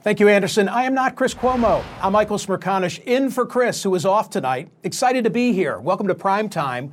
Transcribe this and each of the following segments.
Thank you, Anderson. I am not Chris Cuomo. I'm Michael Smerconish, in for Chris, who is off tonight. Excited to be here. Welcome to Prime Time,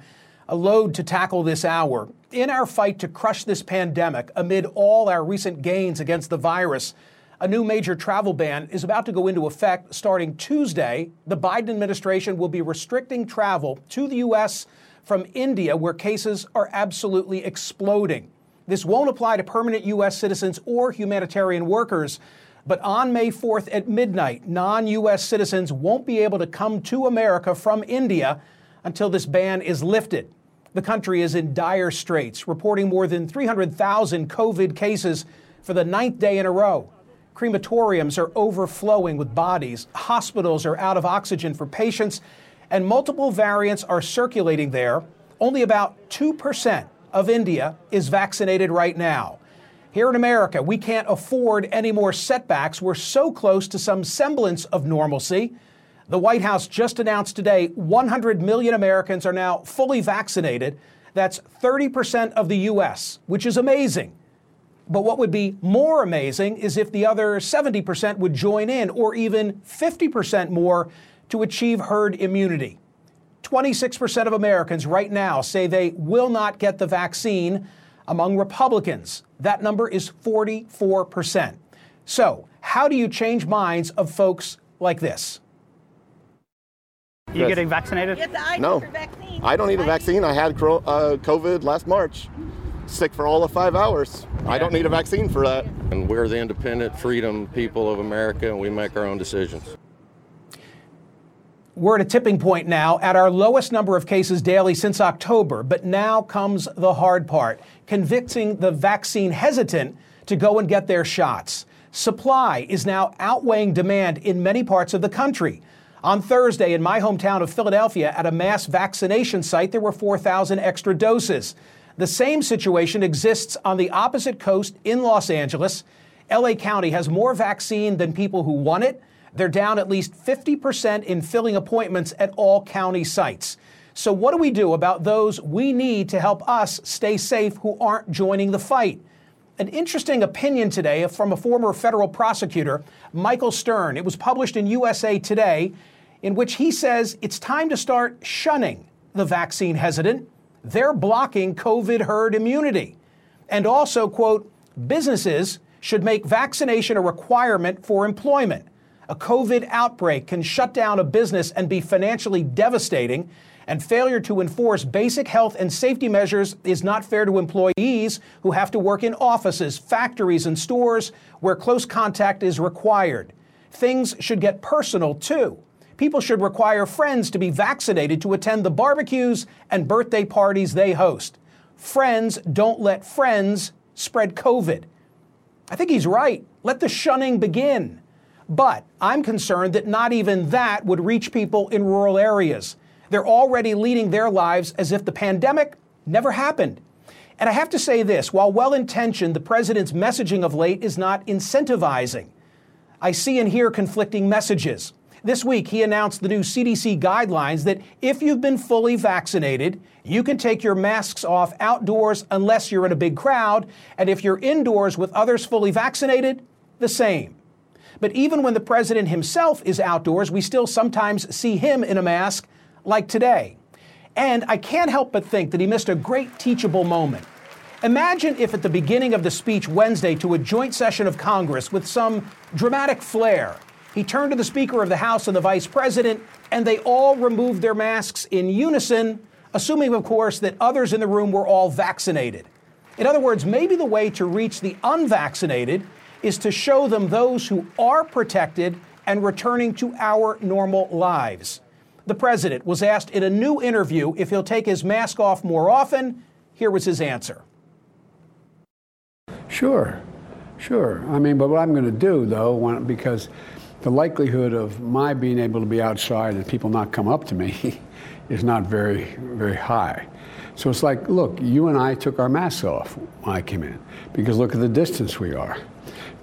a load to tackle this hour. In our fight to crush this pandemic, amid all our recent gains against the virus, a new major travel ban is about to go into effect starting Tuesday. The Biden administration will be restricting travel to the U.S. from India, where cases are absolutely exploding. This won't apply to permanent U.S. citizens or humanitarian workers. But on May 4th at midnight, non U.S. citizens won't be able to come to America from India until this ban is lifted. The country is in dire straits, reporting more than 300,000 COVID cases for the ninth day in a row. Crematoriums are overflowing with bodies, hospitals are out of oxygen for patients, and multiple variants are circulating there. Only about 2% of India is vaccinated right now. Here in America, we can't afford any more setbacks. We're so close to some semblance of normalcy. The White House just announced today 100 million Americans are now fully vaccinated. That's 30% of the U.S., which is amazing. But what would be more amazing is if the other 70% would join in, or even 50% more, to achieve herd immunity. 26% of Americans right now say they will not get the vaccine. Among Republicans, that number is 44%. So, how do you change minds of folks like this? You yes. getting vaccinated? no. I don't need a vaccine. I had uh, COVID last March. Sick for all of five hours. Yeah. I don't need a vaccine for that. And we're the independent freedom people of America, and we make our own decisions. We're at a tipping point now at our lowest number of cases daily since October, but now comes the hard part convincing the vaccine hesitant to go and get their shots. Supply is now outweighing demand in many parts of the country. On Thursday, in my hometown of Philadelphia, at a mass vaccination site, there were 4,000 extra doses. The same situation exists on the opposite coast in Los Angeles. LA County has more vaccine than people who want it. They're down at least 50% in filling appointments at all county sites. So, what do we do about those we need to help us stay safe who aren't joining the fight? An interesting opinion today from a former federal prosecutor, Michael Stern. It was published in USA Today, in which he says it's time to start shunning the vaccine hesitant. They're blocking COVID herd immunity. And also, quote, businesses should make vaccination a requirement for employment. A COVID outbreak can shut down a business and be financially devastating, and failure to enforce basic health and safety measures is not fair to employees who have to work in offices, factories, and stores where close contact is required. Things should get personal, too. People should require friends to be vaccinated to attend the barbecues and birthday parties they host. Friends don't let friends spread COVID. I think he's right. Let the shunning begin. But I'm concerned that not even that would reach people in rural areas. They're already leading their lives as if the pandemic never happened. And I have to say this while well intentioned, the president's messaging of late is not incentivizing. I see and hear conflicting messages. This week, he announced the new CDC guidelines that if you've been fully vaccinated, you can take your masks off outdoors unless you're in a big crowd, and if you're indoors with others fully vaccinated, the same. But even when the president himself is outdoors, we still sometimes see him in a mask, like today. And I can't help but think that he missed a great teachable moment. Imagine if at the beginning of the speech Wednesday to a joint session of Congress with some dramatic flair, he turned to the Speaker of the House and the Vice President, and they all removed their masks in unison, assuming, of course, that others in the room were all vaccinated. In other words, maybe the way to reach the unvaccinated is to show them those who are protected and returning to our normal lives. The president was asked in a new interview if he'll take his mask off more often. Here was his answer. Sure, sure. I mean, but what I'm going to do, though, when, because the likelihood of my being able to be outside and people not come up to me is not very, very high. So it's like, look, you and I took our masks off when I came in because look at the distance we are.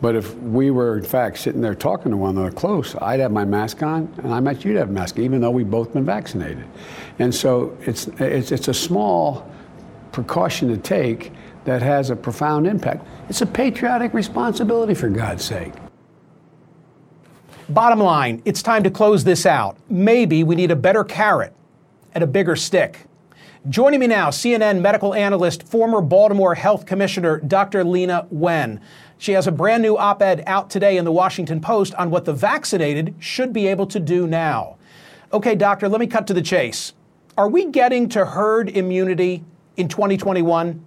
But if we were, in fact, sitting there talking to one another close, I'd have my mask on, and I bet you'd have a mask, even though we've both been vaccinated. And so it's, it's, it's a small precaution to take that has a profound impact. It's a patriotic responsibility, for God's sake. Bottom line, it's time to close this out. Maybe we need a better carrot and a bigger stick. Joining me now, CNN medical analyst, former Baltimore Health Commissioner, Dr. Leana Wen. She has a brand new op ed out today in the Washington Post on what the vaccinated should be able to do now. Okay, doctor, let me cut to the chase. Are we getting to herd immunity in 2021?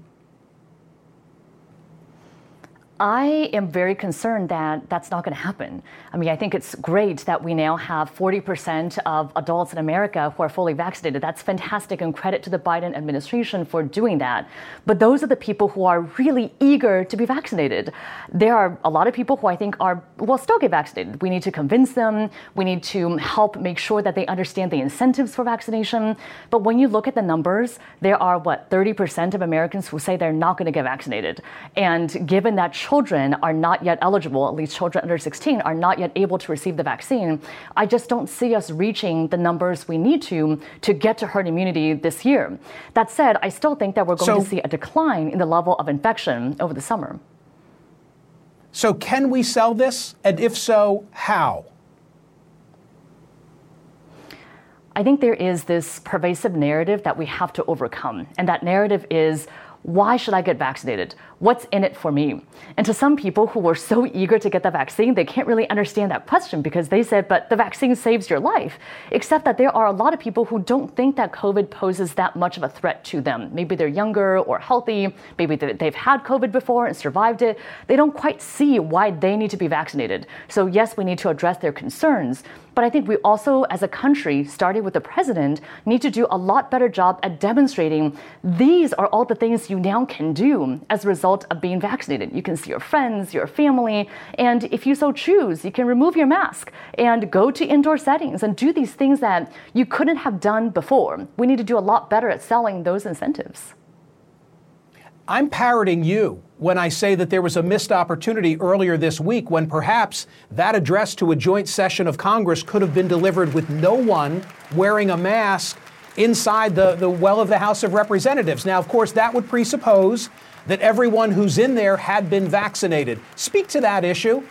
I am very concerned that that's not going to happen. I mean, I think it's great that we now have 40% of adults in America who are fully vaccinated. That's fantastic and credit to the Biden administration for doing that. But those are the people who are really eager to be vaccinated. There are a lot of people who I think are, will still get vaccinated. We need to convince them. We need to help make sure that they understand the incentives for vaccination. But when you look at the numbers, there are, what, 30% of Americans who say they're not going to get vaccinated. And given that children are not yet eligible, at least children under 16 are not yet able to receive the vaccine, I just don't see us reaching the numbers we need to to get to herd immunity this year. That said, I still think that we're going so, to see a decline in the level of infection over the summer. So, can we sell this? And if so, how? I think there is this pervasive narrative that we have to overcome. And that narrative is why should I get vaccinated? What's in it for me? And to some people who were so eager to get the vaccine, they can't really understand that question because they said, but the vaccine saves your life. Except that there are a lot of people who don't think that COVID poses that much of a threat to them. Maybe they're younger or healthy, maybe they've had COVID before and survived it. They don't quite see why they need to be vaccinated. So, yes, we need to address their concerns. But I think we also, as a country, starting with the president, need to do a lot better job at demonstrating these are all the things you now can do as a result of being vaccinated. You can see your friends, your family, and if you so choose, you can remove your mask and go to indoor settings and do these things that you couldn't have done before. We need to do a lot better at selling those incentives. I'm parroting you when I say that there was a missed opportunity earlier this week when perhaps that address to a joint session of Congress could have been delivered with no one wearing a mask inside the, the well of the House of Representatives. Now, of course, that would presuppose that everyone who's in there had been vaccinated. Speak to that issue.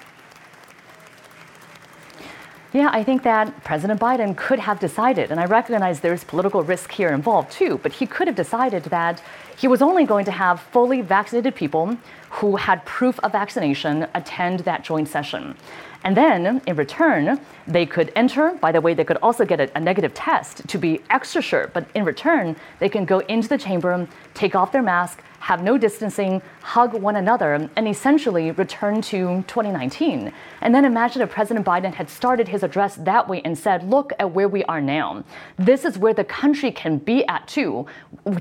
Yeah, I think that President Biden could have decided, and I recognize there's political risk here involved too, but he could have decided that he was only going to have fully vaccinated people who had proof of vaccination attend that joint session. And then, in return, they could enter. By the way, they could also get a, a, negative test to be extra sure. But in return, they can go into the chamber, take off their mask, have no distancing, hug one another, and essentially return to 2019. And then imagine if President Biden had started his address that way and said, Look at where we are now. This is where the country can be at too.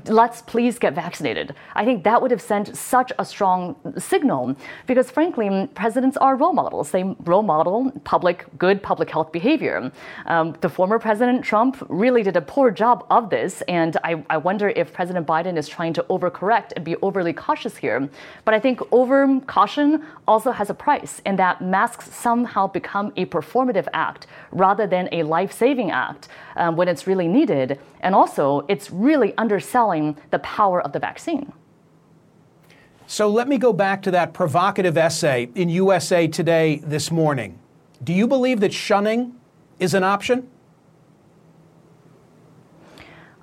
Let's please get vaccinated. I think that would have sent such a strong signal because, frankly, presidents are role models. They role model public, good public health behavior. Um, the former President Trump really did a poor job of this, and I, I wonder if President Biden is trying to overcorrect and be overly cautious here. But I think over caution also has a price in that masks somehow become a performative act rather than a life saving act um, when it's really needed. And also, it's really underselling the power of the vaccine. So let me go back to that provocative essay in USA Today this morning. Do you believe that shunning is an option?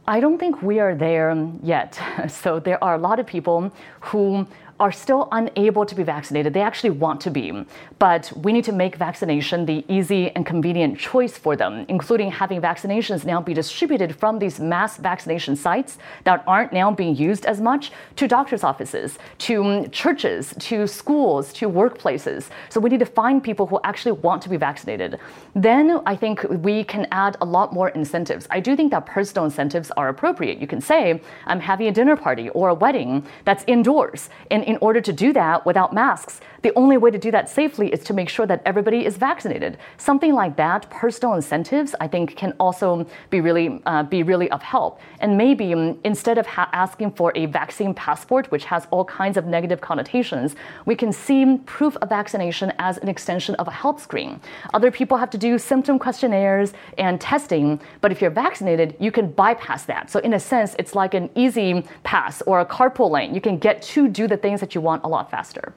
I don't think we are there yet. So there are a lot of people who are still unable to be vaccinated. They actually want to be, but we need to make vaccination the easy and convenient choice for them, including having vaccinations now be distributed from these mass vaccination sites that aren't now being used as much to doctors' offices, to churches, to schools, to workplaces. So we need to find people who actually want to be vaccinated. Then I think we can add a lot more incentives. I do think that personal incentives are appropriate. You can say, I'm having a dinner party or a wedding that's indoors. And in order to do that without masks, the only way to do that safely is to make sure that everybody is vaccinated. Something like that, personal incentives, I think, can also be really uh, be really of help. And maybe um, instead of ha- asking for a vaccine passport, which has all kinds of negative connotations, we can see proof of vaccination as an extension of a health screen. Other people have to do symptom questionnaires and testing, but if you're vaccinated, you can bypass that. So in a sense, it's like an easy pass or a carpool lane. You can get to do the things that you want a lot faster.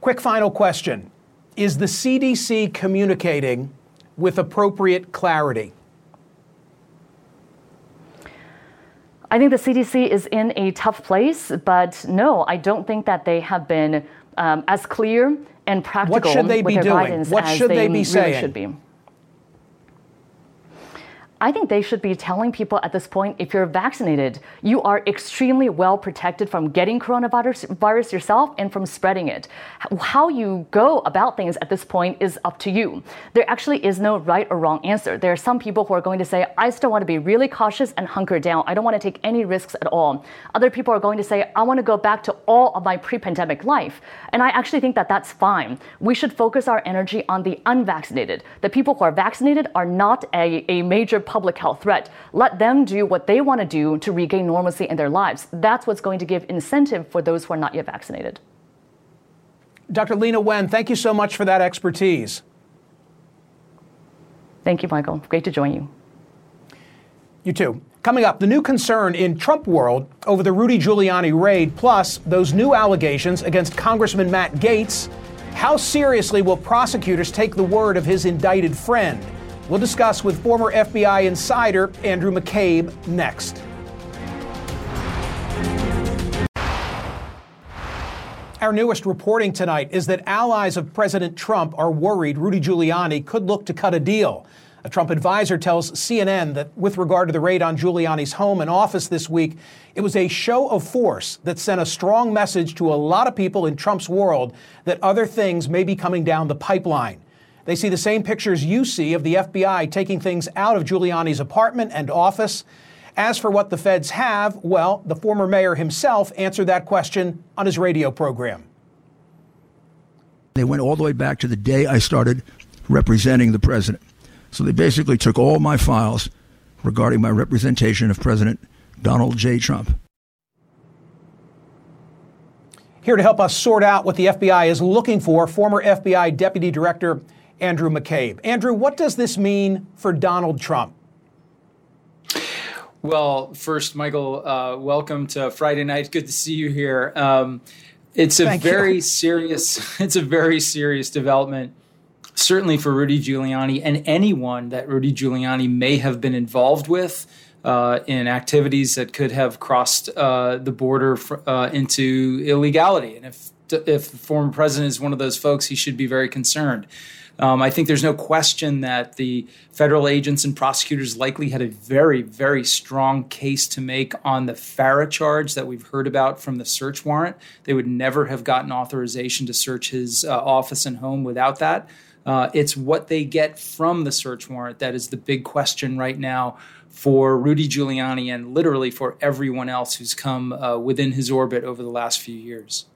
Quick final question. Is the CDC communicating with appropriate clarity? I think the CDC is in a tough place, but no, I don't think that they have been um, as clear and practical what should they be doing? What should they, they be really saying? should be. I think they should be telling people at this point if you're vaccinated, you are extremely well protected from getting coronavirus virus yourself and from spreading it. How you go about things at this point is up to you. There actually is no right or wrong answer. There are some people who are going to say, I still want to be really cautious and hunker down. I don't want to take any risks at all. Other people are going to say, I want to go back to all of my pre pandemic life. And I actually think that that's fine. We should focus our energy on the unvaccinated. The people who are vaccinated are not a, a major public health threat. Let them do what they want to do to regain normalcy in their lives. That's what's going to give incentive for those who are not yet vaccinated. Dr. Leana Wen, thank you so much for that expertise. Thank you, Michael. Great to join you. You too. Coming up, the new concern in Trump world over the Rudy Giuliani raid, plus those new allegations against Congressman Matt Gaetz. How seriously will prosecutors take the word of his indicted friend? We'll discuss with former FBI insider Andrew McCabe next. Our newest reporting tonight is that allies of President Trump are worried Rudy Giuliani could look to cut a deal. A Trump advisor tells CNN that with regard to the raid on Giuliani's home and office this week, it was a show of force that sent a strong message to a lot of people in Trump's world that other things may be coming down the pipeline. They see the same pictures you see of the FBI taking things out of Giuliani's apartment and office. As for what the feds have, well, the former mayor himself answered that question on his radio program. They went all the way back to the day I started representing the president. So they basically took all my files regarding my representation of President Donald J. Trump. Here to help us sort out what the FBI is looking for, former FBI Deputy Director Andrew McCabe. Andrew, what does this mean for Donald Trump? Well, first, Michael, uh, welcome to Friday night. Good to see you here. Um, it's a Thank very you. serious. It's a very serious development, certainly for Rudy Giuliani and anyone that Rudy Giuliani may have been involved with uh, in activities that could have crossed uh, the border fr- uh, into illegality. And if if the former president is one of those folks, he should be very concerned. Um, I think there's no question that the federal agents and prosecutors likely had a very, very strong case to make on the FARA charge that we've heard about from the search warrant. They would never have gotten authorization to search his uh, office and home without that. Uh, it's what they get from the search warrant that is the big question right now for Rudy Giuliani and literally for everyone else who's come uh, within his orbit over the last few years.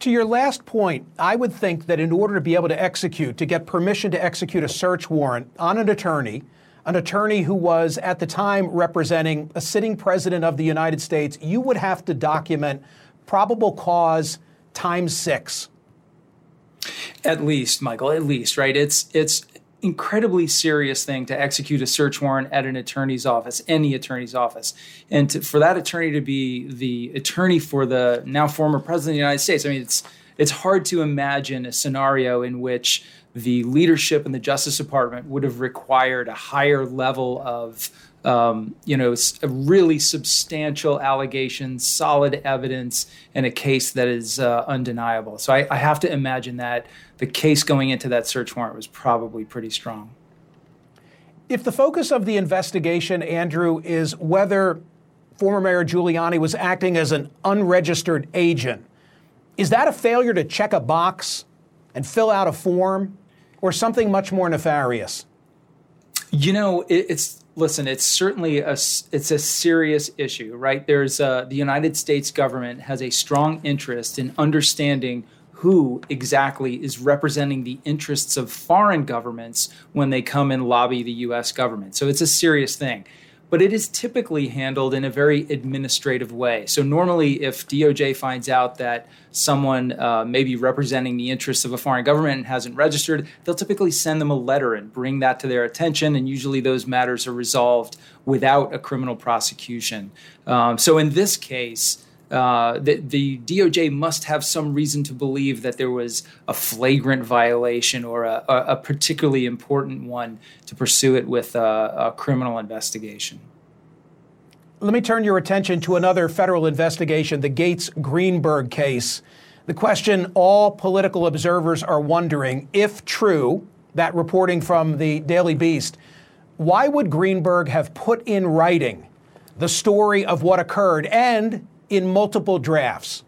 To your last point, I would think that in order to be able to execute, to get permission to execute a search warrant on an attorney, an attorney who was at the time representing a sitting president of the United States, you would have to document probable cause times six. At least, Michael, at least, right? It's it's incredibly serious thing to execute a search warrant at an attorney's office, any attorney's office, and to, for that attorney to be the attorney for the now former president of the United States. I mean, it's it's hard to imagine a scenario in which the leadership in the Justice Department would have required a higher level of um, you know, really substantial allegations, solid evidence, and a case that is uh, undeniable. So I, I have to imagine that the case going into that search warrant was probably pretty strong. If the focus of the investigation, Andrew, is whether former Mayor Giuliani was acting as an unregistered agent, is that a failure to check a box and fill out a form or something much more nefarious? You know, it, it's listen. It's certainly a it's a serious issue, right? There's uh, the United States government has a strong interest in understanding who exactly is representing the interests of foreign governments when they come and lobby the U.S. government. So it's a serious thing. But it is typically handled in a very administrative way. So, normally, if DOJ finds out that someone uh, may be representing the interests of a foreign government and hasn't registered, they'll typically send them a letter and bring that to their attention. And usually, those matters are resolved without a criminal prosecution. Um, so, in this case, uh, the, the, DOJ must have some reason to believe that there was a flagrant violation or a, a particularly important one to pursue it with a, a criminal investigation. Let me turn your attention to another federal investigation, the Gaetz Greenberg case. The question all political observers are wondering if true, that reporting from the Daily Beast, why would Greenberg have put in writing the story of what occurred and in multiple drafts?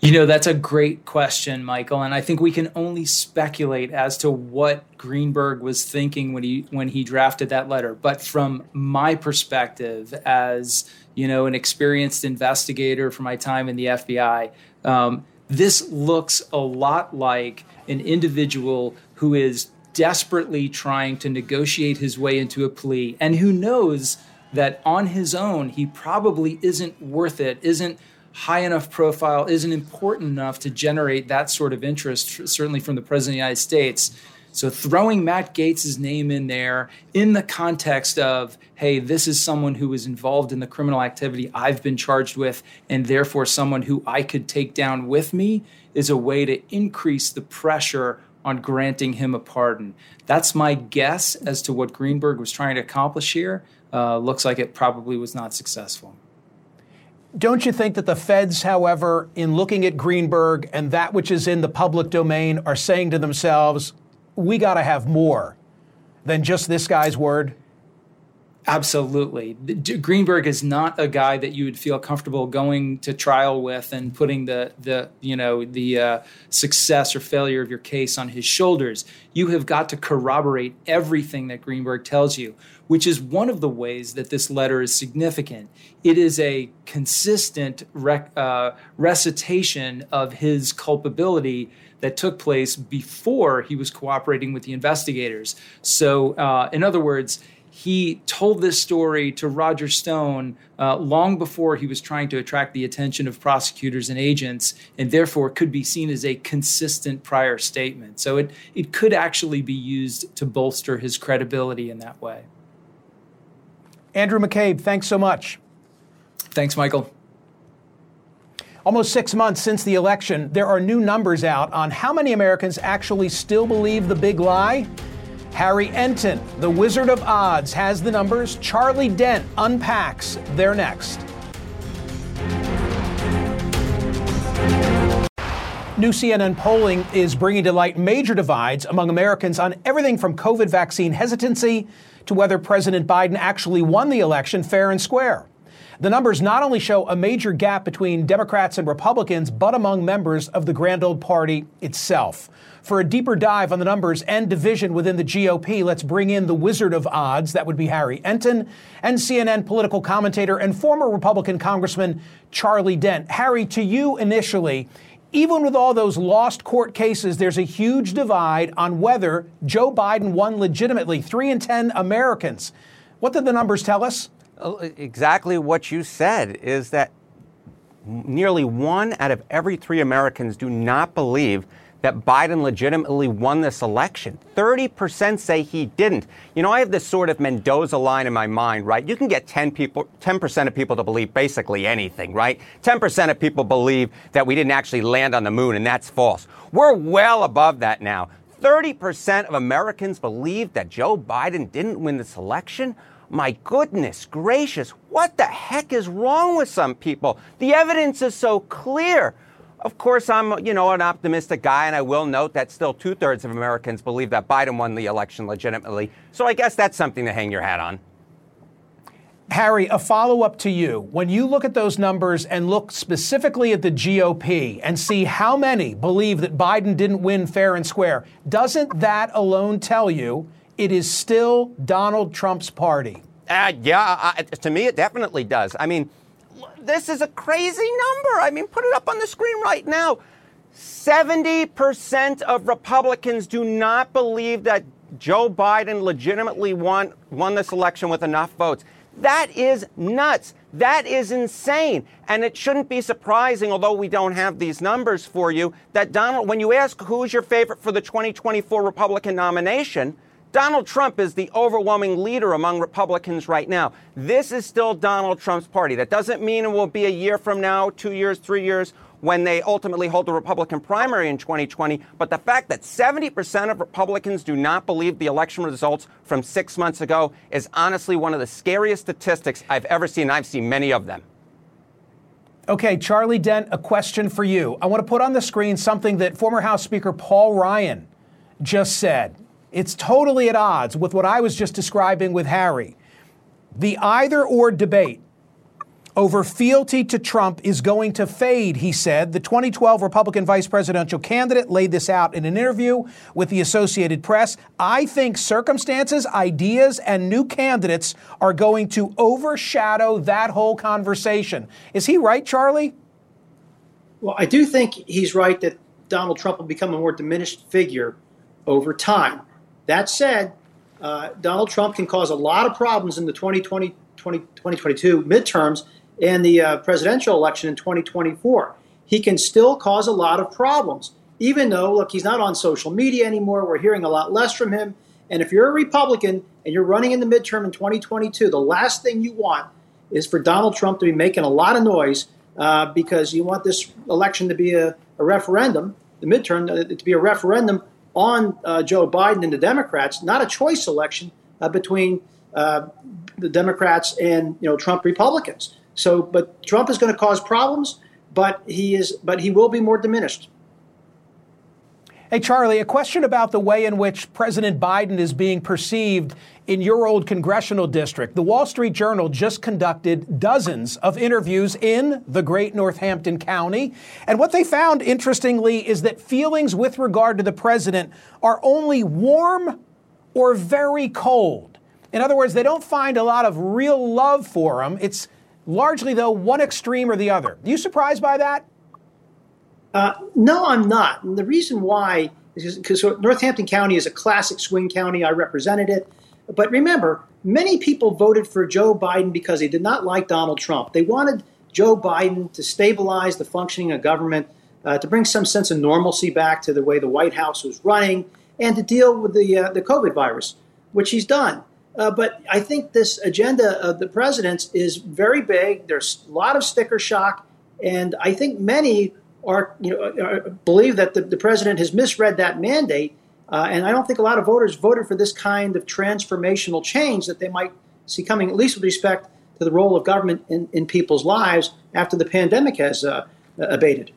You know, that's a great question, Michael, and I think we can only speculate as to what Greenberg was thinking when he when he drafted that letter. But from my perspective as, you know, an experienced investigator from my time in the FBI, um, this looks a lot like an individual who is desperately trying to negotiate his way into a plea and who knows that on his own he probably isn't worth it, isn't high enough profile, isn't important enough to generate that sort of interest, certainly from the President of the United States. So throwing Matt Gaetz' name in there in the context of, hey, this is someone who was involved in the criminal activity I've been charged with, and therefore someone who I could take down with me, is a way to increase the pressure on granting him a pardon. That's my guess as to what Greenberg was trying to accomplish here. Uh, looks like it probably was not successful. Don't you think that the feds, however, in looking at Greenberg and that which is in the public domain, are saying to themselves, we got to have more than just this guy's word? Absolutely. Greenberg is not a guy that you would feel comfortable going to trial with and putting the the you know the uh, success or failure of your case on his shoulders. You have got to corroborate everything that Greenberg tells you, which is one of the ways that this letter is significant. It is a consistent rec- uh, recitation of his culpability that took place before he was cooperating with the investigators. So, uh, in other words he told this story to Roger Stone uh, long before he was trying to attract the attention of prosecutors and agents, and therefore could be seen as a consistent prior statement. So it, it could actually be used to bolster his credibility in that way. Andrew McCabe, thanks so much. Thanks, Michael. Almost six months since the election, there are new numbers out on how many Americans actually still believe the big lie Harry Enten, the Wizard of Odds, has the numbers. Charlie Dent unpacks. They're next. New CNN polling is bringing to light major divides among Americans on everything from COVID vaccine hesitancy to whether President Biden actually won the election fair and square. The numbers not only show a major gap between Democrats and Republicans, but among members of the grand old party itself. For a deeper dive on the numbers and division within the GOP, let's bring in the wizard of odds, that would be Harry Enten, and CNN political commentator and former Republican Congressman Charlie Dent. Harry, to you initially, even with all those lost court cases, there's a huge divide on whether Joe Biden won legitimately. Three in 10 Americans. What did the numbers tell us? Oh, exactly what you said is that nearly one out of every three Americans do not believe that Biden legitimately won this election. 30% say he didn't. You know, I have this sort of Mendoza line in my mind, right? You can get 10 people, 10% of people to believe basically anything, right? 10% of people believe that we didn't actually land on the moon, and that's false. We're well above that now. 30% of Americans believe that Joe Biden didn't win this election. My goodness gracious, what the heck is wrong with some people? The evidence is so clear. Of course, I'm, you know, an optimistic guy, and I will note that still two thirds of Americans believe that Biden won the election legitimately. So I guess that's something to hang your hat on. Harry, a follow up to you. When you look at those numbers and look specifically at the GOP and see how many believe that Biden didn't win fair and square, doesn't that alone tell you it is still Donald Trump's party? Uh, yeah, to me, it definitely does. I mean, this is a crazy number. I mean, put it up on the screen right now. 70% of Republicans do not believe that Joe Biden legitimately won, won this election with enough votes. That is nuts. That is insane. And it shouldn't be surprising, although we don't have these numbers for you, that Donald, when you ask who's your favorite for the 2024 Republican nomination, Donald Trump is the overwhelming leader among Republicans right now. This is still Donald Trump's party. That doesn't mean it will be a year from now, two years, three years, when they ultimately hold the Republican primary in 2020. But the fact that 70% of Republicans do not believe the election results from six months ago is honestly one of the scariest statistics I've ever seen. I've seen many of them. Okay, Charlie Dent, a question for you. I want to put on the screen something that former House Speaker Paul Ryan just said. It's totally at odds with what I was just describing with Harry. The either or debate over fealty to Trump is going to fade, he said. The 2012 Republican vice presidential candidate laid this out in an interview with the Associated Press. I think circumstances, ideas, and new candidates are going to overshadow that whole conversation. Is he right, Charlie? Well, I do think he's right that Donald Trump will become a more diminished figure over time. That said, uh, Donald Trump can cause a lot of problems in the 2020, 20, 2022 midterms and the uh, presidential election in 2024. He can still cause a lot of problems, even though, look, he's not on social media anymore. We're hearing a lot less from him. And if you're a Republican and you're running in the midterm in 2022, the last thing you want is for Donald Trump to be making a lot of noise uh, because you want this election to be a, a referendum, the midterm uh, to be a referendum on uh, Joe Biden and the Democrats, not a choice election uh, between uh, the Democrats and you know Trump Republicans. So, but Trump is going to cause problems, but he is, but he will be more diminished. Hey, Charlie, a question about the way in which President Biden is being perceived in your old congressional district. The Wall Street Journal just conducted dozens of interviews in the great Northampton County. And what they found, interestingly, is that feelings with regard to the president are only warm or very cold. In other words, they don't find a lot of real love for him. It's largely, though, one extreme or the other. Are you surprised by that? Uh, no, I'm not. And the reason why is because Northampton County is a classic swing county. I represented it. But remember, many people voted for Joe Biden because they did not like Donald Trump. They wanted Joe Biden to stabilize the functioning of government, uh, to bring some sense of normalcy back to the way the White House was running, and to deal with the, uh, the COVID virus, which he's done. Uh, but I think this agenda of the president's is very big. There's a lot of sticker shock, and I think many are, you know, are, believe that the, the president has misread that mandate uh, and I don't think a lot of voters voted for this kind of transformational change that they might see coming, at least with respect to the role of government in, in people's lives after the pandemic has uh, abated.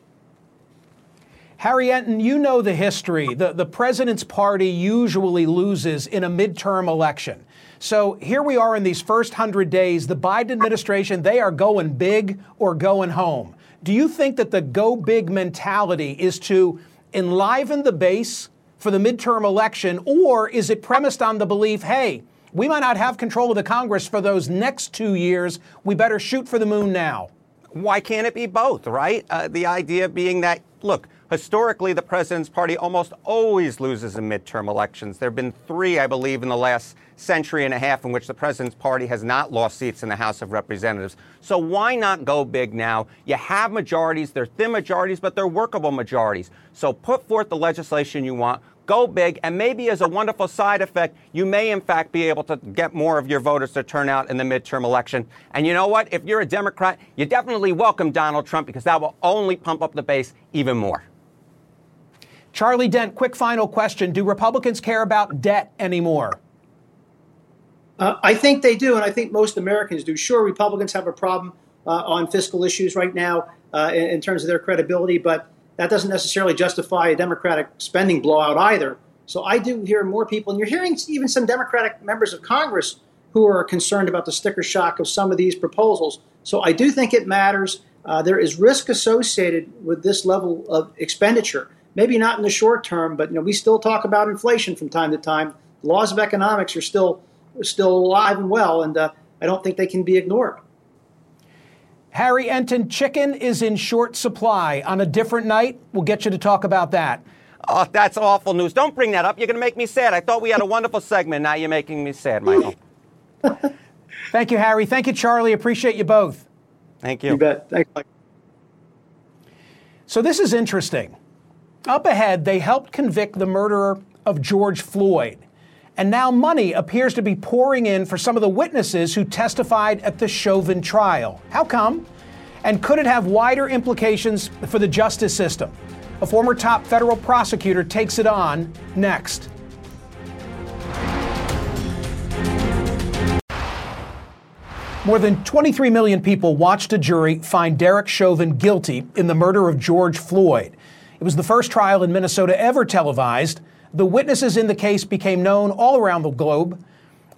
Harry Enten, you know the history. The, the president's party usually loses in a midterm election. So here we are in these first 100 days. The Biden administration, they are going big or going home. Do you think that the go big mentality is to enliven the base for the midterm election, or is it premised on the belief, hey, we might not have control of the Congress for those next two years. We better shoot for the moon now. Why can't it be both, right? Uh, the idea being that, look, historically, the president's party almost always loses in midterm elections. There have been three, I believe, in the last century and a half in which the president's party has not lost seats in the House of Representatives. So why not go big now? You have majorities, they're thin majorities, but they're workable majorities. So put forth the legislation you want go big, and maybe as a wonderful side effect, you may in fact be able to get more of your voters to turn out in the midterm election. And you know what? If you're a Democrat, you definitely welcome Donald Trump because that will only pump up the base even more. Charlie Dent, quick final question. Do Republicans care about debt anymore? Uh, I think they do, and I think most Americans do. Sure, Republicans have a problem uh, on fiscal issues right now uh, in, in terms of their credibility, but that doesn't necessarily justify a Democratic spending blowout either. So I do hear more people, and you're hearing even some Democratic members of Congress who are concerned about the sticker shock of some of these proposals. So I do think it matters. Uh, there is risk associated with this level of expenditure. Maybe not in the short term, but you know we still talk about inflation from time to time. The laws of economics are still still alive and well, and uh, I don't think they can be ignored. Harry Enten, chicken is in short supply. On a different night, we'll get you to talk about that. Oh, that's awful news. Don't bring that up. You're going to make me sad. I thought we had a wonderful segment. Now you're making me sad, Michael. Thank you, Harry. Thank you, Charlie. Appreciate you both. Thank you. You bet. Thanks, Mike. So this is interesting. Up ahead, they helped convict the murderer of George Floyd. And now money appears to be pouring in for some of the witnesses who testified at the Chauvin trial. How come? And could it have wider implications for the justice system? A former top federal prosecutor takes it on next. More than 23 million people watched a jury find Derek Chauvin guilty in the murder of George Floyd. It was the first trial in Minnesota ever televised. The witnesses in the case became known all around the globe.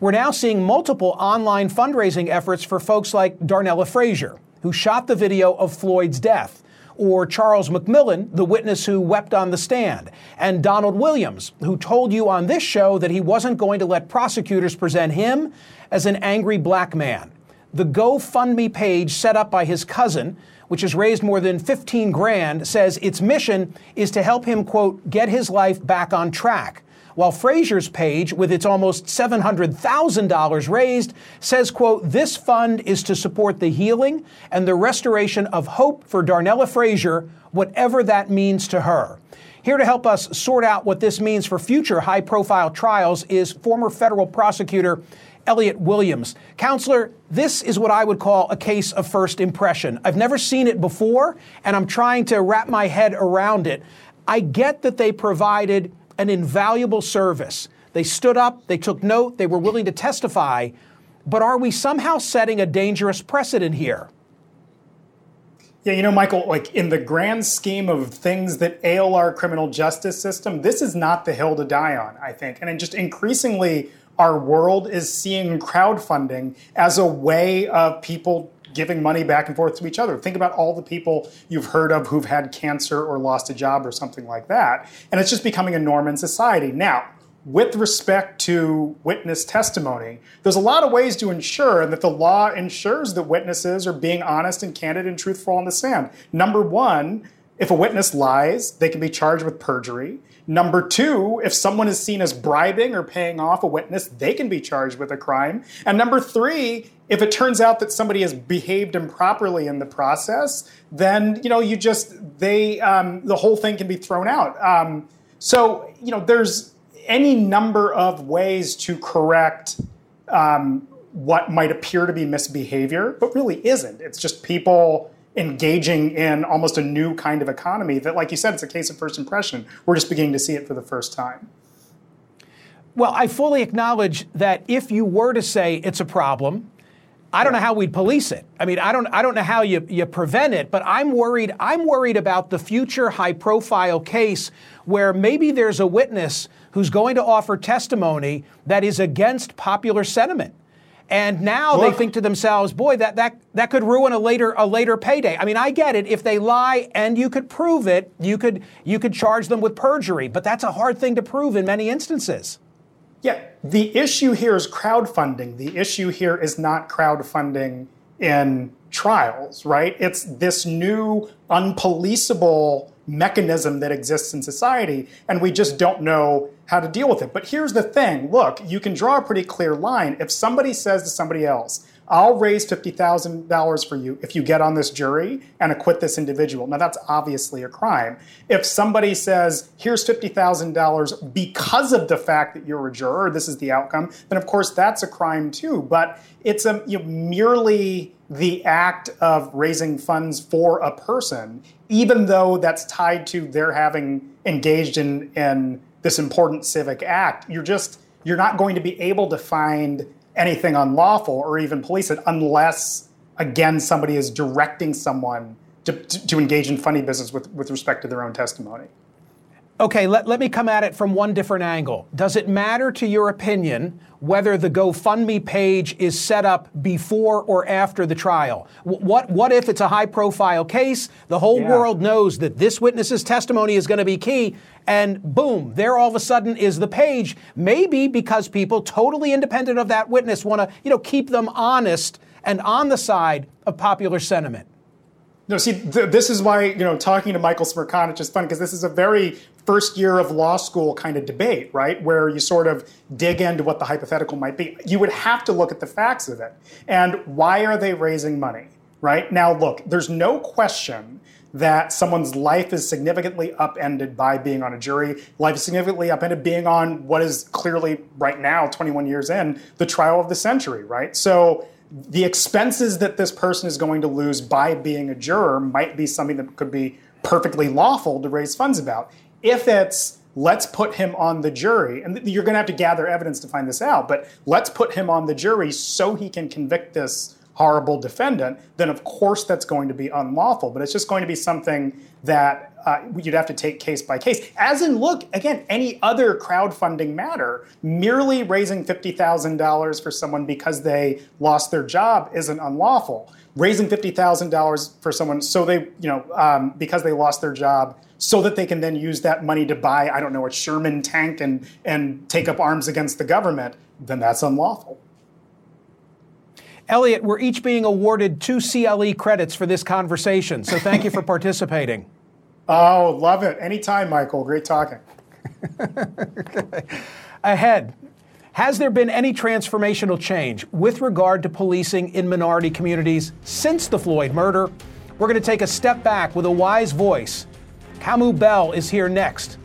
We're now seeing multiple online fundraising efforts for folks like Darnella Frazier, who shot the video of Floyd's death, or Charles McMillan, the witness who wept on the stand, and Donald Williams, who told you on this show that he wasn't going to let prosecutors present him as an angry black man the GoFundMe page set up by his cousin, which has raised more than 15 grand, says its mission is to help him, quote, get his life back on track. While Frazier's page, with its almost $700,000 raised, says, quote, this fund is to support the healing and the restoration of hope for Darnella Frazier, whatever that means to her. Here to help us sort out what this means for future high profile trials is former federal prosecutor Elliot Williams. Counselor, this is what I would call a case of first impression. I've never seen it before, and I'm trying to wrap my head around it. I get that they provided an invaluable service. They stood up, they took note, they were willing to testify, but are we somehow setting a dangerous precedent here? Yeah, you know, Michael, like in the grand scheme of things that ail our criminal justice system, this is not the hill to die on, I think. And just increasingly, our world is seeing crowdfunding as a way of people giving money back and forth to each other. Think about all the people you've heard of who've had cancer or lost a job or something like that. And it's just becoming a norm in society. Now, with respect to witness testimony, there's a lot of ways to ensure that the law ensures that witnesses are being honest and candid and truthful on the stand. Number one, if a witness lies, they can be charged with perjury. Number two, if someone is seen as bribing or paying off a witness, they can be charged with a crime. And number three, if it turns out that somebody has behaved improperly in the process, then you know you just they um, the whole thing can be thrown out. Um, so you know there's any number of ways to correct um, what might appear to be misbehavior, but really isn't. It's just people engaging in almost a new kind of economy that, like you said, it's a case of first impression. We're just beginning to see it for the first time. Well, I fully acknowledge that if you were to say it's a problem, I don't know how we'd police it. I mean, I don't, I don't know how you, you prevent it, but I'm worried. I'm worried about the future high profile case where maybe there's a witness who's going to offer testimony that is against popular sentiment. And now Look. they think to themselves, boy, that, that, that could ruin a later, a later payday. I mean, I get it. If they lie and you could prove it, you could, you could charge them with perjury. But that's a hard thing to prove in many instances. Yeah, the issue here is crowdfunding. The issue here is not crowdfunding in trials, right? It's this new unpoliceable mechanism that exists in society, and we just don't know how to deal with it. But here's the thing look, you can draw a pretty clear line. If somebody says to somebody else, I'll raise $50,000 for you if you get on this jury and acquit this individual. Now, that's obviously a crime. If somebody says, here's $50,000 because of the fact that you're a juror, this is the outcome, then of course that's a crime too. But it's a, you know, merely the act of raising funds for a person, even though that's tied to their having engaged in, in this important civic act. You're just, you're not going to be able to find anything unlawful or even police it unless, again, somebody is directing someone to, to, to engage in funny business with, with respect to their own testimony. Okay, let, let me come at it from one different angle. Does it matter to your opinion whether the GoFundMe page is set up before or after the trial? What, what if it's a high profile case? The whole yeah. world knows that this witness's testimony is going to be key, and boom, there all of a sudden is the page. Maybe because people totally independent of that witness want to, you know, keep them honest and on the side of popular sentiment. No, see, th- this is why you know talking to Michael Smerconish is fun because this is a very first year of law school kind of debate, right? Where you sort of dig into what the hypothetical might be. You would have to look at the facts of it and why are they raising money, right? Now, look, there's no question that someone's life is significantly upended by being on a jury, life is significantly upended being on what is clearly right now, 21 years in, the trial of the century, right? So the expenses that this person is going to lose by being a juror might be something that could be perfectly lawful to raise funds about. If it's let's put him on the jury, and you're going to have to gather evidence to find this out, but let's put him on the jury so he can convict this horrible defendant, then of course that's going to be unlawful. But it's just going to be something that uh, you'd have to take case by case. As in, look, again, any other crowdfunding matter, merely raising $50,000 for someone because they lost their job isn't unlawful. Raising $50,000 for someone so they, you know, um, because they lost their job so that they can then use that money to buy, I don't know, a Sherman tank and, and take up arms against the government, then that's unlawful. Elliot, we're each being awarded two CLE credits for this conversation, so thank you for participating. Oh, love it. Anytime, Michael. Great talking. Ahead, has there been any transformational change with regard to policing in minority communities since the Floyd murder? We're going to take a step back with a wise voice. Kamau Bell is here next.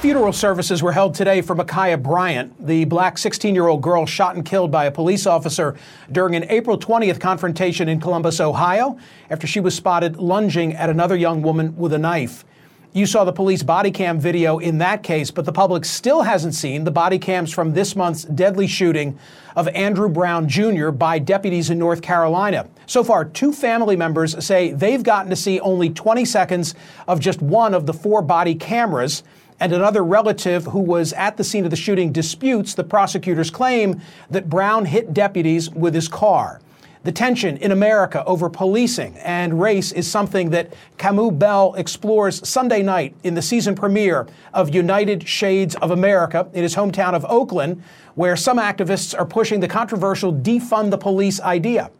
Funeral services were held today for Ma'Khia Bryant, the black 16 year old girl shot and killed by a police officer during an April 20th confrontation in Columbus, Ohio, after she was spotted lunging at another young woman with a knife. You saw the police body cam video in that case, but the public still hasn't seen the body cams from this month's deadly shooting of Andrew Brown Jr. by deputies in North Carolina. So far, two family members say they've gotten to see only 20 seconds of just one of the four body cameras and another relative who was at the scene of the shooting disputes the prosecutor's claim that Brown hit deputies with his car. The tension in America over policing and race is something that Kamau Bell explores Sunday night in the season premiere of United Shades of America in his hometown of Oakland, where some activists are pushing the controversial defund the police idea.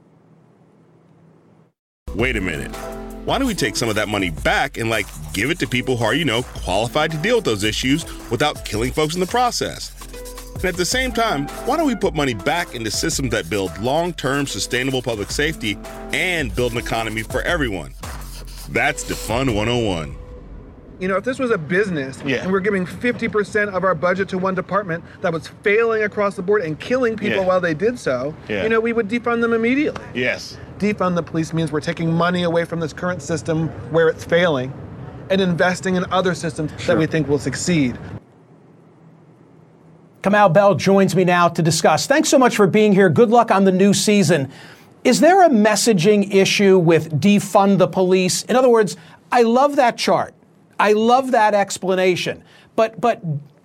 Wait a minute why don't we take some of that money back and like give it to people who are, you know, qualified to deal with those issues without killing folks in the process? And at the same time, why don't we put money back into systems that build long term sustainable public safety and build an economy for everyone? That's the Defund 101. You know, if this was a business yeah. and we're giving 50% of our budget to one department that was failing across the board and killing people yeah. while they did so, yeah. you know, we would defund them immediately. Yes. Defund the police means we're taking money away from this current system where it's failing and investing in other systems sure. that we think will succeed. Kamau Bell joins me now to discuss. Thanks so much for being here. Good luck on the new season. Is there a messaging issue with defund the police? In other words, I love that chart. I love that explanation. But, but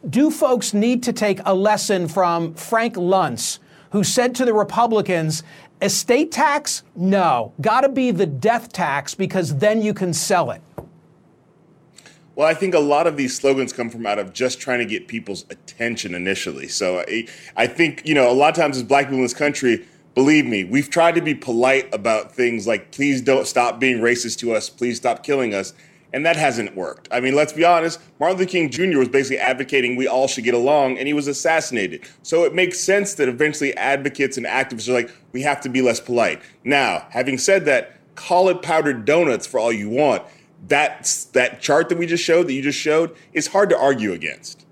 do folks need to take a lesson from Frank Luntz, who said to the Republicans, estate tax? No. Got to be the death tax because then you can sell it. Well, I think a lot of these slogans come from out of just trying to get people's attention initially. So I, I think, you know, a lot of times as black people in this country, believe me, we've tried to be polite about things like, please don't stop being racist to us, please stop killing us. And that hasn't worked. I mean, let's be honest, Martin Luther King Jr. was basically advocating we all should get along, and he was assassinated. So it makes sense that eventually advocates and activists are like, we have to be less polite. Now, having said that, call it powdered donuts for all you want. That's, that chart that we just showed, that you just showed, is hard to argue against.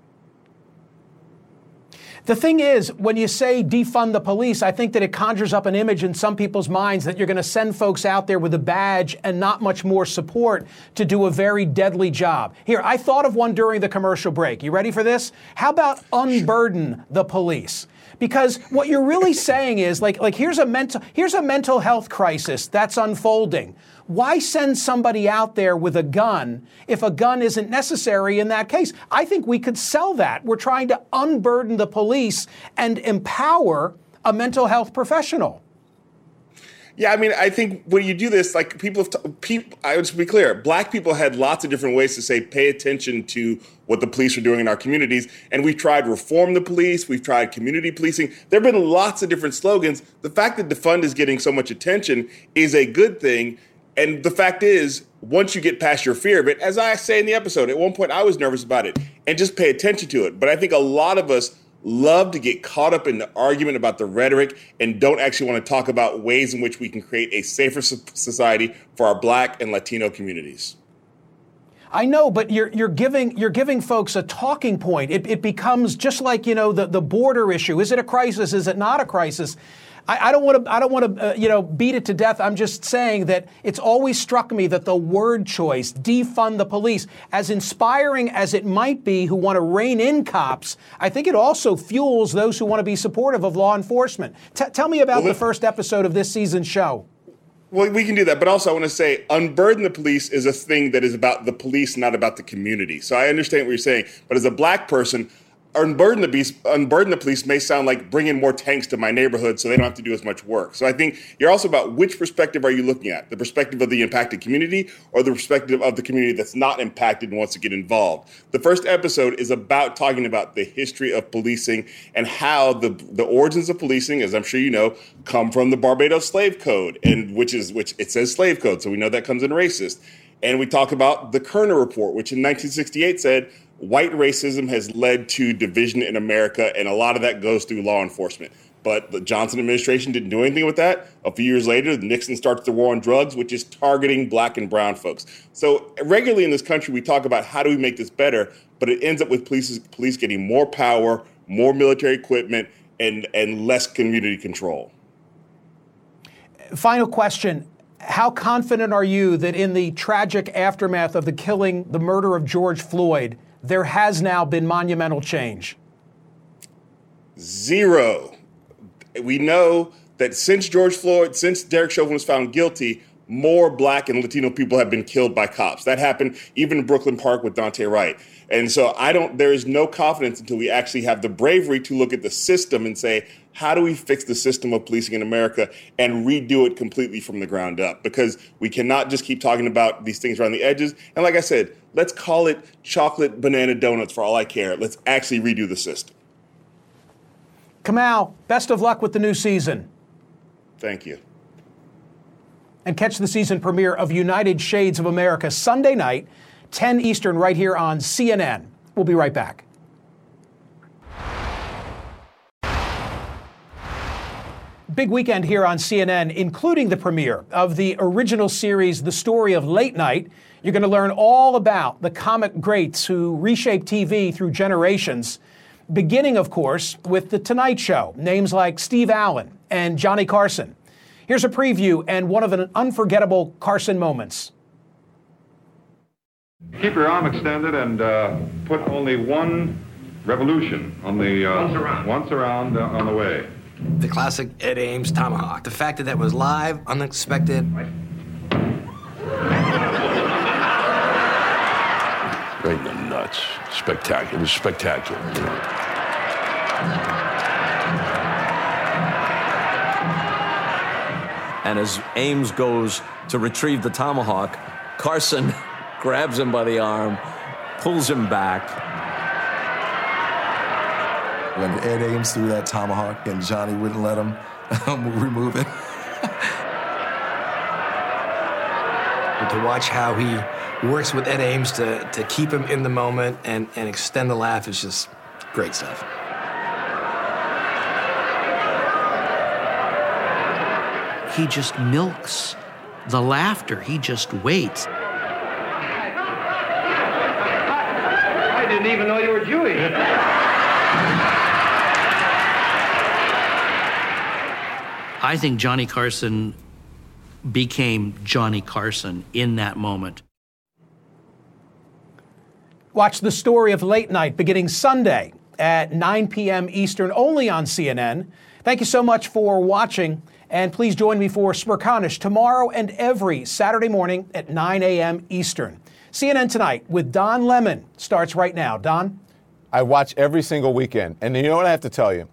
The thing is, when you say defund the police, I think that it conjures up an image in some people's minds that you're going to send folks out there with a badge and not much more support to do a very deadly job. Here, I thought of one during the commercial break. You ready for this? How about unburden the police? Because what you're really saying is like like here's a mental here's a mental health crisis that's unfolding why send somebody out there with a gun if a gun isn't necessary in that case? I think we could sell that. We're trying to unburden the police and empower a mental health professional. Yeah, I mean, I think when you do this, like people, have t- people, I would just be clear, black people had lots of different ways to say, pay attention to what the police are doing in our communities. And we've tried reform the police, we've tried community policing. There have been lots of different slogans. The fact that defund is getting so much attention is a good thing. And the fact is, once you get past your fear of it, as I say in the episode, at one point I was nervous about it, and just pay attention to it. But I think a lot of us love to get caught up in the argument about the rhetoric and don't actually want to talk about ways in which we can create a safer society for our black and Latino communities. I know, but you're you're giving you're giving folks a talking point. It, it becomes just like you know the the border issue. Is it a crisis? Is it not a crisis? I, I don't want to. I don't want to. Uh, you know, beat it to death. I'm just saying that it's always struck me that the word choice, defund the police, as inspiring as it might be, who want to rein in cops, I think it also fuels those who want to be supportive of law enforcement. T- tell me about well, the first episode of this season's show. Well, we can do that, but also I want to say unburden the police is a thing that is about the police, not about the community. So I understand what you're saying, but as a black person, unburden the beast, unburden the police may sound like bringing more tanks to my neighborhood so they don't have to do as much work. So I think you're also about which perspective are you looking at? The perspective of the impacted community or the perspective of the community that's not impacted and wants to get involved. The first episode is about talking about the history of policing and how the the origins of policing, as I'm sure you know, come from the Barbados Slave Code, and which is which it says slave code, so we know that comes in racist. And we talk about the Kerner Report, which in 1968 said white racism has led to division in America, and a lot of that goes through law enforcement. But the Johnson administration didn't do anything with that. A few years later, Nixon starts the war on drugs, which is targeting black and brown folks. So regularly in this country, we talk about how do we make this better, but it ends up with police police getting more power, more military equipment, and and less community control. Final question. How confident are you that in the tragic aftermath of the killing, the murder of George Floyd, there has now been monumental change? Zero. We know that since George Floyd, since Derek Chauvin was found guilty, more black and Latino people have been killed by cops. That happened even in Brooklyn Park with Daunte Wright. And so I don't, there is no confidence until we actually have the bravery to look at the system and say, how do we fix the system of policing in America and redo it completely from the ground up? Because we cannot just keep talking about these things around the edges. And like I said, let's call it chocolate banana donuts for all I care. Let's actually redo the system. Kamau, best of luck with the new season. Thank you. And catch the season premiere of United Shades of America Sunday night, 10 Eastern, right here on CNN. We'll be right back. Big weekend here on CNN, including the premiere of the original series, The Story of Late Night. You're going to learn all about the comic greats who reshaped TV through generations, beginning, of course, with The Tonight Show, names like Steve Allen and Johnny Carson. Here's a preview and one of an unforgettable Carson moments. Keep your arm extended and uh, put only one revolution on the uh, once around, once around uh, on the way. The classic Ed Ames tomahawk. The fact that that was live, unexpected. Right in the nuts. Spectacular. It was spectacular. And as Ames goes to retrieve the tomahawk, Carson grabs him by the arm, pulls him back, when Ed Ames threw that tomahawk and Johnny wouldn't let him um, remove it. to watch how he works with Ed Ames to, to keep him in the moment and, and extend the laugh is just great stuff. He just milks the laughter. He just waits. I didn't even know you were Jewish. I think Johnny Carson became Johnny Carson in that moment. Watch the story of late night beginning Sunday at 9 p.m. Eastern, only on CNN. Thank you so much for watching, and please join me for Smerconish tomorrow and every Saturday morning at 9 a.m. Eastern. CNN Tonight with Don Lemon starts right now. Don? I watch every single weekend, and you know what I have to tell you?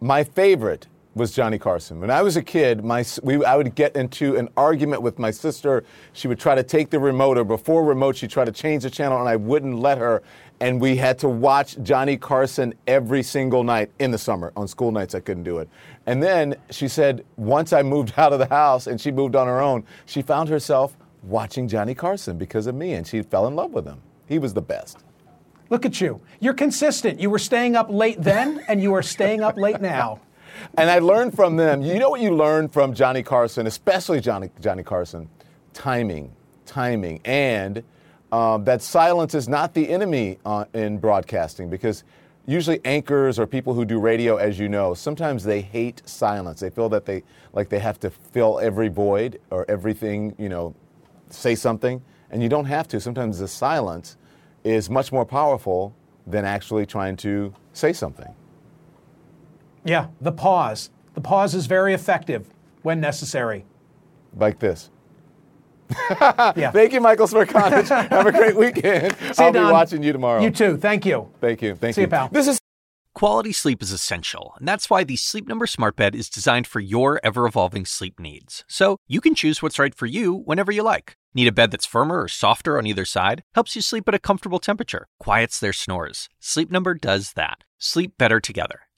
My favorite was Johnny Carson. When I was a kid, my, we, I would get into an argument with my sister. She would try to take the remote, or before remote, she'd try to change the channel, and I wouldn't let her. And we had to watch Johnny Carson every single night in the summer. On school nights, I couldn't do it. And then she said, once I moved out of the house and she moved on her own, she found herself watching Johnny Carson because of me, and she fell in love with him. He was the best. Look at you. You're consistent. You were staying up late then, and you are staying up late now. And I learned from them. You know what you learned from Johnny Carson, especially Johnny Johnny Carson? Timing, timing, and um, that silence is not the enemy uh, in broadcasting because usually anchors or people who do radio, as you know, sometimes they hate silence. They feel that they like they have to fill every void or everything, you know, say something, and you don't have to. Sometimes the silence is much more powerful than actually trying to say something. Yeah, the pause. The pause is very effective when necessary. Like this. yeah. Thank you, Michael Smerconish. Have a great weekend. See I'll you, be Don. watching you tomorrow. You too. Thank you. Thank you. Thank See you. you, pal. This is Quality sleep is essential, and that's why the Sleep Number Smart Bed is designed for your ever evolving sleep needs. So you can choose what's right for you whenever you like. Need a bed that's firmer or softer on either side? Helps you sleep at a comfortable temperature, quiets their snores. Sleep Number does that. Sleep better together.